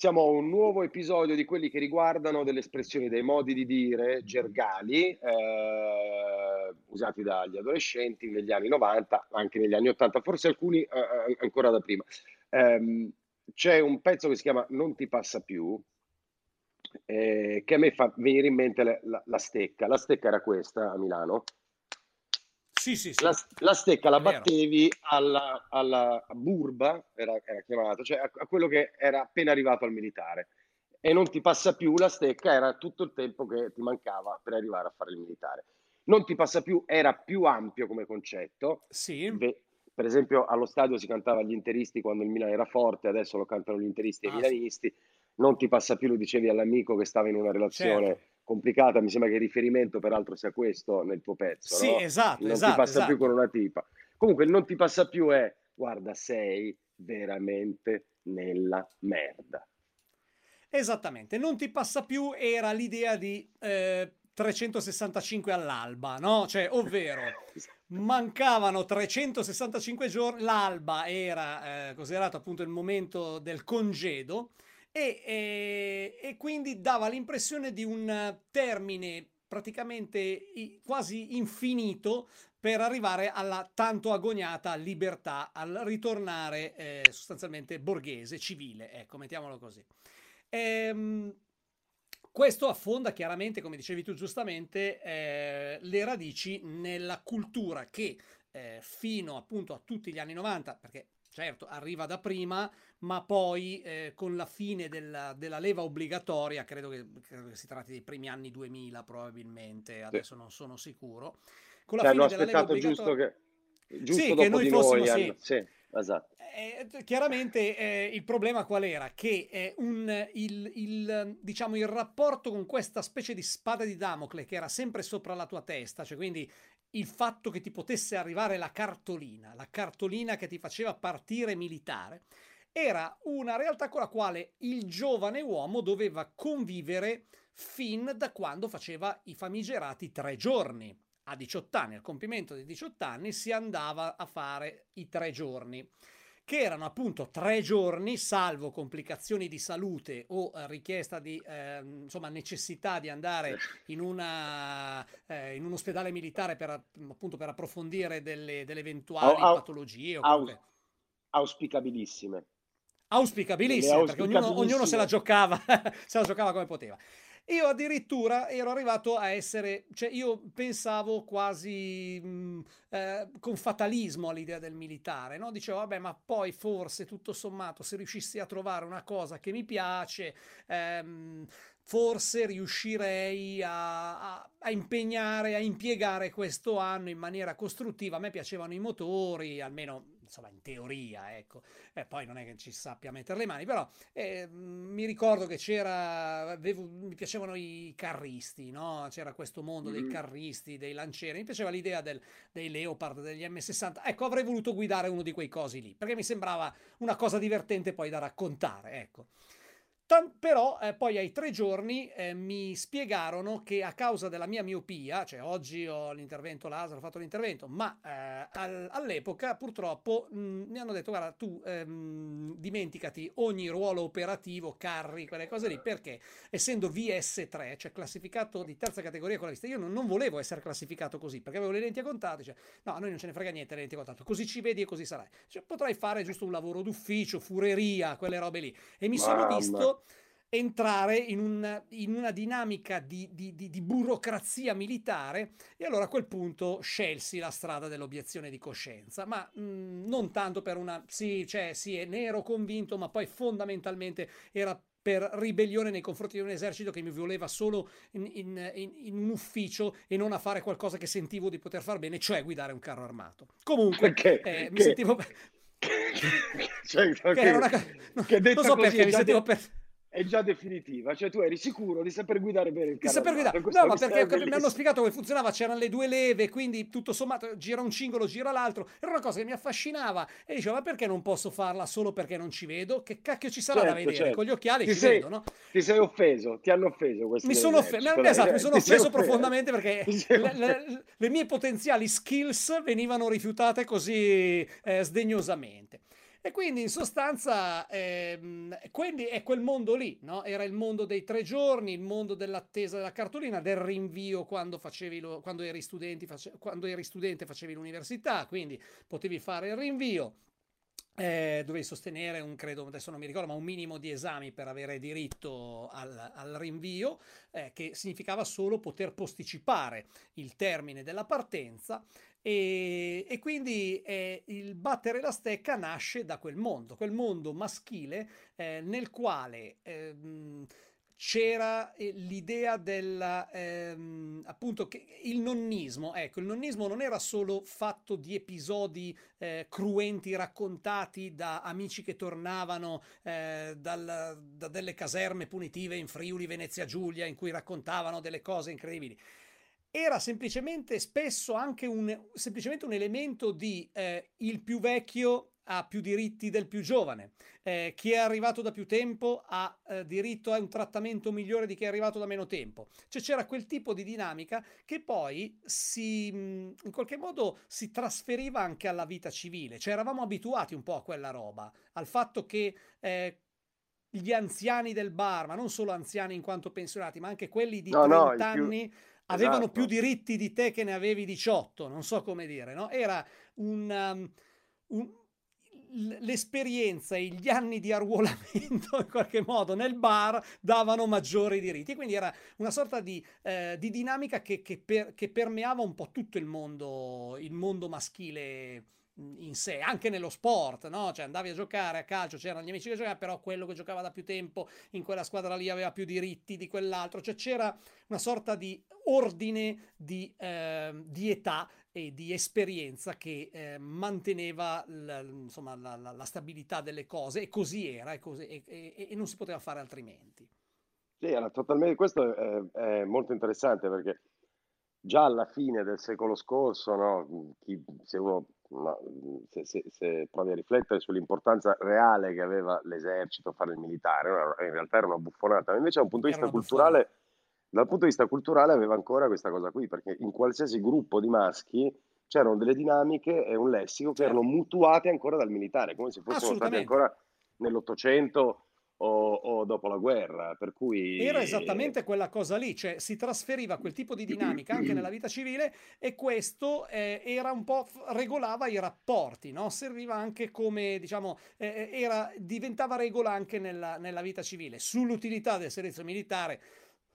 Siamo a un nuovo episodio di quelli che riguardano delle espressioni, dei modi di dire gergali eh, usati dagli adolescenti negli anni 90, anche negli anni 80, forse alcuni eh, eh, ancora da prima. Um, c'è un pezzo che si chiama Non ti passa più, eh, che a me fa venire in mente la, la, la stecca. La stecca era questa a Milano. Sì, sì, sì. La, la stecca la battevi alla, alla burba, era, era chiamato, cioè a, a, quello che era appena arrivato al militare. E non ti passa più la stecca, era tutto il tempo che ti mancava per arrivare a fare il militare. Non ti passa più, era più ampio come concetto. Sì. Beh, per esempio allo stadio si cantava gli interisti quando il Milan era forte, adesso lo cantano gli interisti e i ah, milanisti. Non ti passa più, lo dicevi all'amico che stava in una relazione certo complicata, mi sembra che il riferimento peraltro sia questo nel tuo pezzo. Sì, no? esatto. Non esatto, ti passa esatto. più con una tipa. Comunque, non ti passa più è, guarda, sei veramente nella merda. Esattamente, non ti passa più era l'idea di eh, 365 all'alba, no? Cioè, ovvero mancavano 365 giorni, l'alba era eh, considerato appunto il momento del congedo e, e, e quindi dava l'impressione di un termine praticamente quasi infinito per arrivare alla tanto agoniata libertà, al ritornare eh, sostanzialmente borghese, civile, ecco, mettiamolo così. Ehm, questo affonda chiaramente, come dicevi tu giustamente, eh, le radici nella cultura che eh, fino appunto a tutti gli anni 90, perché certo arriva da prima, ma poi eh, con la fine della, della, leva obbligatoria, credo che, credo che, si tratti dei primi anni 2000 probabilmente, adesso sì. non sono sicuro. Con la cioè, fine hanno aspettato giusto che, giusto sì, che noi fossimo, noi, sì. sì, esatto. Eh, chiaramente eh, il problema qual era? Che eh, un, il, il, diciamo, il rapporto con questa specie di spada di Damocle che era sempre sopra la tua testa, cioè quindi il fatto che ti potesse arrivare la cartolina, la cartolina che ti faceva partire militare, era una realtà con la quale il giovane uomo doveva convivere fin da quando faceva i famigerati tre giorni. A 18 anni, al compimento dei 18 anni, si andava a fare i tre giorni che erano appunto tre giorni, salvo complicazioni di salute o eh, richiesta di eh, insomma, necessità di andare in, una, eh, in un ospedale militare per, appunto, per approfondire delle, delle eventuali au, patologie. O au, auspicabilissime. Auspicabilissime, perché ognuno, ognuno se la giocava, se la giocava come poteva. Io addirittura ero arrivato a essere, cioè io pensavo quasi mh, mm, eh, con fatalismo all'idea del militare, no? Dicevo, vabbè, ma poi forse tutto sommato se riuscissi a trovare una cosa che mi piace, ehm, forse riuscirei a, a, a, impegnare, a impiegare questo anno in maniera costruttiva. A me piacevano i motori, almeno insomma in teoria, ecco. E poi non è che ci sappia mettere le mani, però eh, mi ricordo che c'era, avevo, mi piacevano i carristi, no? C'era questo mondo dei mm. carristi, dei lancieri, mi piaceva l'idea del, dei Leopard, degli M60. Ecco, avrei voluto guidare uno di quei cosi lì, perché mi sembrava una cosa divertente poi da raccontare, ecco. Tan- però eh, poi ai tre giorni eh, mi spiegarono che a causa della mia miopia, cioè oggi ho l'intervento laser, ho fatto l'intervento, ma eh, al- all'epoca purtroppo mh, mm, mi hanno detto guarda tu ehm, dimenticati ogni ruolo operativo, carri, quelle cose lì, perché essendo VS3, cioè classificato di terza categoria con la lista, io non, non, volevo essere classificato così, perché avevo le lenti a contatto, cioè no, a noi non ce ne frega niente le lenti a contatto, così ci vedi e così sarai. Cioè, potrai fare giusto un lavoro d'ufficio, fureria, quelle robe lì. E mi Mamma. sono visto entrare in, un, in una dinamica di, di, di, di, burocrazia militare e allora a quel punto scelsi la strada dell'obiezione di coscienza, ma mh, non tanto per una... sì, cioè sì, ne ero convinto, ma poi fondamentalmente era per ribellione nei confronti di un esercito che mi voleva solo in, in, in, in, un ufficio e non a fare qualcosa che sentivo di poter far bene, cioè guidare un carro armato. Comunque, che, eh, che, mi sentivo... cioè, che, che una... no, non so perché mi sentivo per è già definitiva, cioè tu eri sicuro di saper guidare bene il carro. Di saper guidare, no, ma perché mi hanno spiegato come funzionava, c'erano le due leve, quindi tutto sommato gira un cingolo, gira l'altro, era una cosa che mi affascinava e dicevo, ma perché non posso farla solo perché non ci vedo? Che cacchio ci sarà certo, da vedere? Certo. Con gli occhiali ti ci sei, vedo, no? Ti sei offeso, ti hanno offeso Mi sono offeso, esatto, mi sono offeso profondamente perché le, le, le, mie potenziali skills venivano rifiutate così eh, sdegnosamente. E quindi in sostanza ehm, quindi è quel mondo lì, no? Era il mondo dei tre giorni, il mondo dell'attesa della cartolina, del rinvio quando, lo, quando, eri, face, quando eri studente facevi l'università, quindi potevi fare il rinvio. Eh, dovevi sostenere un, credo, adesso non mi ricordo, ma un minimo di esami per avere diritto al, al rinvio, eh, che significava solo poter posticipare il termine della partenza e, e quindi eh, il battere la stecca nasce da quel mondo, quel mondo maschile eh, nel quale ehm, c'era eh, l'idea del ehm, appunto che il nonnismo, ecco, il nonnismo non era solo fatto di episodi eh, cruenti raccontati da amici che tornavano eh, dal, da delle caserme punitive in Friuli, Venezia Giulia, in cui raccontavano delle cose incredibili. Era semplicemente spesso anche un, semplicemente un elemento di eh, il più vecchio ha più diritti del più giovane, eh, chi è arrivato da più tempo ha eh, diritto a un trattamento migliore di chi è arrivato da meno tempo. Cioè c'era quel tipo di dinamica che poi si, in qualche modo si trasferiva anche alla vita civile, cioè eravamo abituati un po' a quella roba, al fatto che eh, gli anziani del bar, ma non solo anziani in quanto pensionati, ma anche quelli di no, 30 no, anni... Più avevano esatto. più diritti di te che ne avevi 18, non so come dire, no? Era un, um, un, l'esperienza e gli anni di arruolamento in qualche modo nel bar davano maggiori diritti. Quindi era una sorta di, eh, di dinamica che, che, per, che, permeava un po' tutto il mondo, il mondo maschile in sé, anche nello sport, no? Cioè andavi a giocare a calcio, c'erano gli amici che giocavano, però quello che giocava da più tempo in quella squadra lì aveva più diritti di quell'altro, cioè c'era una sorta di ordine di, eh, di età e di esperienza che eh, manteneva l, insomma, la, la, la, stabilità delle cose e così era e, così, e, e, e, non si poteva fare altrimenti. Sì, era totalmente, questo è, è molto interessante perché già alla fine del secolo scorso, no, chi, se uno no, se, se, se, provi a riflettere sull'importanza reale che aveva l'esercito, fare il militare, in realtà era una buffonata, ma invece da un punto di vista culturale, dal punto di vista culturale aveva ancora questa cosa qui, perché in qualsiasi gruppo di maschi c'erano delle dinamiche e un lessico che erano certo. mutuate ancora dal militare, come se fossimo stati ancora nell'Ottocento o, o, dopo la guerra. Per cui... Era esattamente quella cosa lì, cioè si trasferiva quel tipo di dinamica anche nella vita civile e questo eh, era un po' regolava i rapporti, no? serviva anche come, diciamo, eh, eh, era, diventava regola anche nella, nella vita civile. Sull'utilità del servizio militare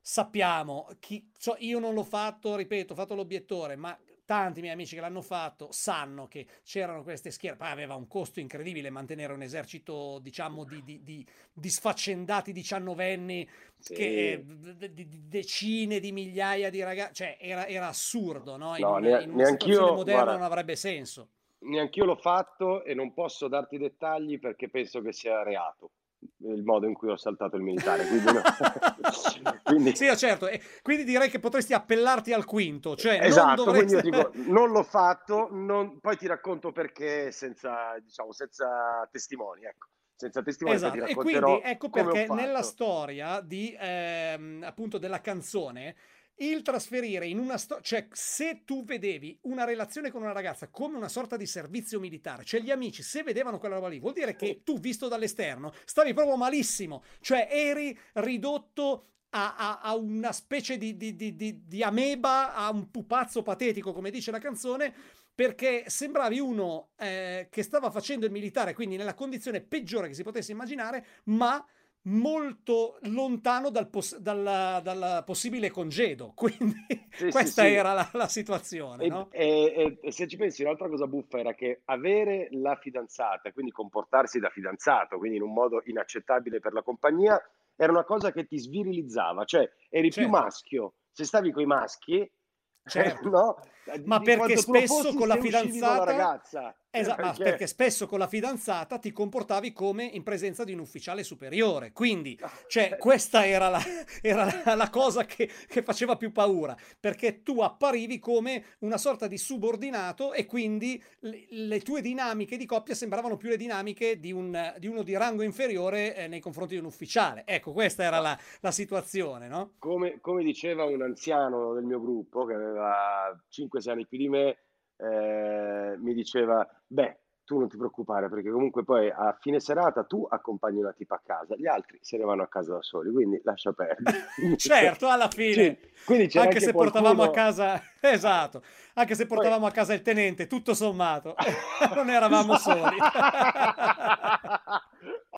sappiamo, chi, cioè io non l'ho fatto, ripeto, ho fatto l'obiettore, ma tanti miei amici che l'hanno fatto sanno che c'erano queste schiere, poi aveva un costo incredibile mantenere un esercito, diciamo, di, di, di, di sfaccendati diciannovenni, sì. che, di, decine di migliaia di ragazzi, cioè era, era assurdo, no? In, no, una, in una situazione moderna guarda, non avrebbe senso. Neanch'io l'ho fatto e non posso darti dettagli perché penso che sia reato il modo in cui ho saltato il militare. Quindi, no. quindi... Sì, certo. E quindi direi che potresti appellarti al quinto. Cioè esatto, non dovresti... quindi io dico, non l'ho fatto, non... poi ti racconto perché senza, diciamo, senza testimoni. Ecco. Senza testimoni esatto. e quindi ecco perché nella storia di, ehm, appunto della canzone il trasferire in una storia, cioè se tu vedevi una relazione con una ragazza come una sorta di servizio militare, cioè gli amici se vedevano quella roba lì, vuol dire che tu visto dall'esterno stavi proprio malissimo, cioè eri ridotto a, a, a una specie di, di, di, di, ameba, a un pupazzo patetico come dice la canzone, perché sembravi uno eh, che stava facendo il militare, quindi nella condizione peggiore che si potesse immaginare, ma molto lontano dal, poss- dal, dal possibile congedo. Quindi sì, questa sì, era la, la situazione. E, no? e, e, se ci pensi, un'altra cosa buffa era che avere la fidanzata, quindi comportarsi da fidanzato, quindi in un modo inaccettabile per la compagnia, era una cosa che ti svirilizzava, cioè eri certo. più maschio. Se stavi con i maschi, certo. no? Ma perché spesso con la fidanzata Esatto, perché... perché... spesso con la fidanzata ti comportavi come in presenza di un ufficiale superiore, quindi cioè, questa era la, era la cosa che, che, faceva più paura, perché tu apparivi come una sorta di subordinato e quindi le, le tue dinamiche di coppia sembravano più le dinamiche di, un, di uno di rango inferiore eh, nei confronti di un ufficiale. Ecco, questa era la, la situazione, no? Come, come diceva un anziano del mio gruppo, che aveva 5-6 anni più di me, eh, mi diceva, beh, tu non ti preoccupare perché comunque poi a fine serata tu accompagni una tipa a casa, gli altri se ne vanno a casa da soli, quindi lascia perdere. certo, alla fine. Sì, anche, se qualcuno... portavamo a casa, esatto, anche se portavamo poi... a casa il tenente, tutto sommato, non eravamo soli.